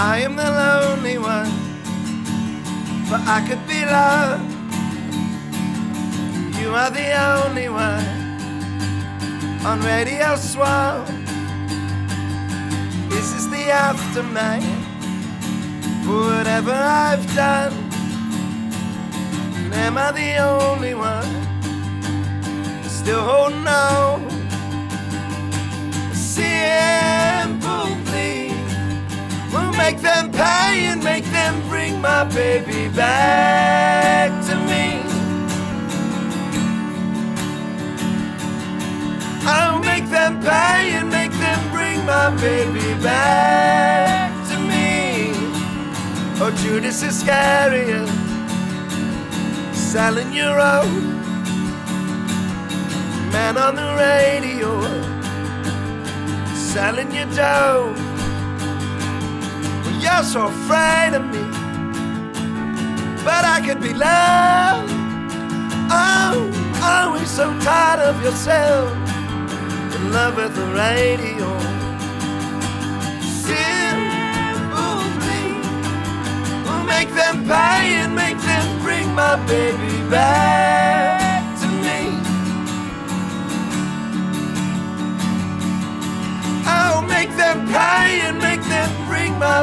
I am the lonely one, but I could be loved. You are the only one on Radio Swell. This is the aftermath for whatever I've done. And am I the only one still holding on? And bring my baby back to me. I'll make them pay and make them bring my baby back to me. Oh, Judas Iscariot, selling your own man on the radio, selling your dough. You're so afraid of me, but I could be loved. Oh, always so tired of yourself in love with the radio. Simply will make them pay and make them bring my baby back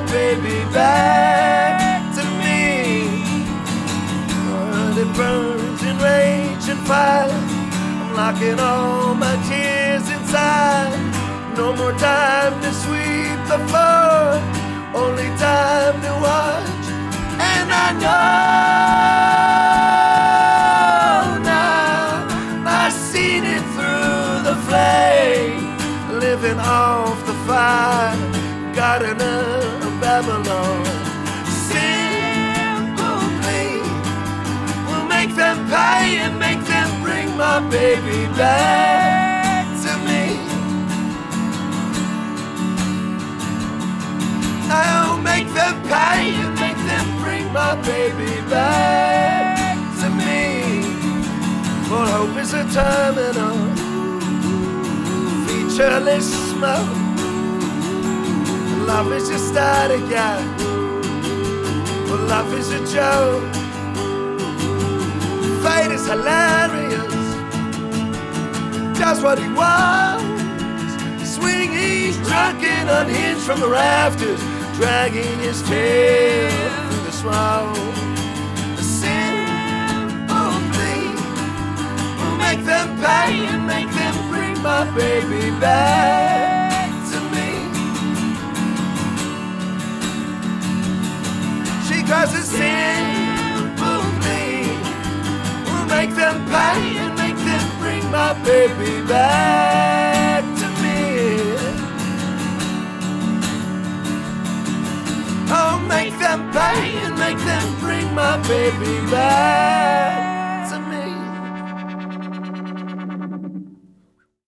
baby back to me. But it burns in rage and fire. I'm locking all my tears inside. No more time to sweep the floor, Babylon. Simply will make them pay and make them bring my baby back to me. I'll make them pay and make them bring my baby back to me. For hope is a terminal, featureless smoke. Love is just static, yeah. For love is a joke. Fate is hilarious. Does what he wants. Swing, he's drunk unhinged from the rafters, dragging his tail through the smoke. A simple plea will make them pay and make them bring my baby back Cries a simple plea will make them pay and make them bring my baby back to me. Oh, make them pay and make them bring my baby back.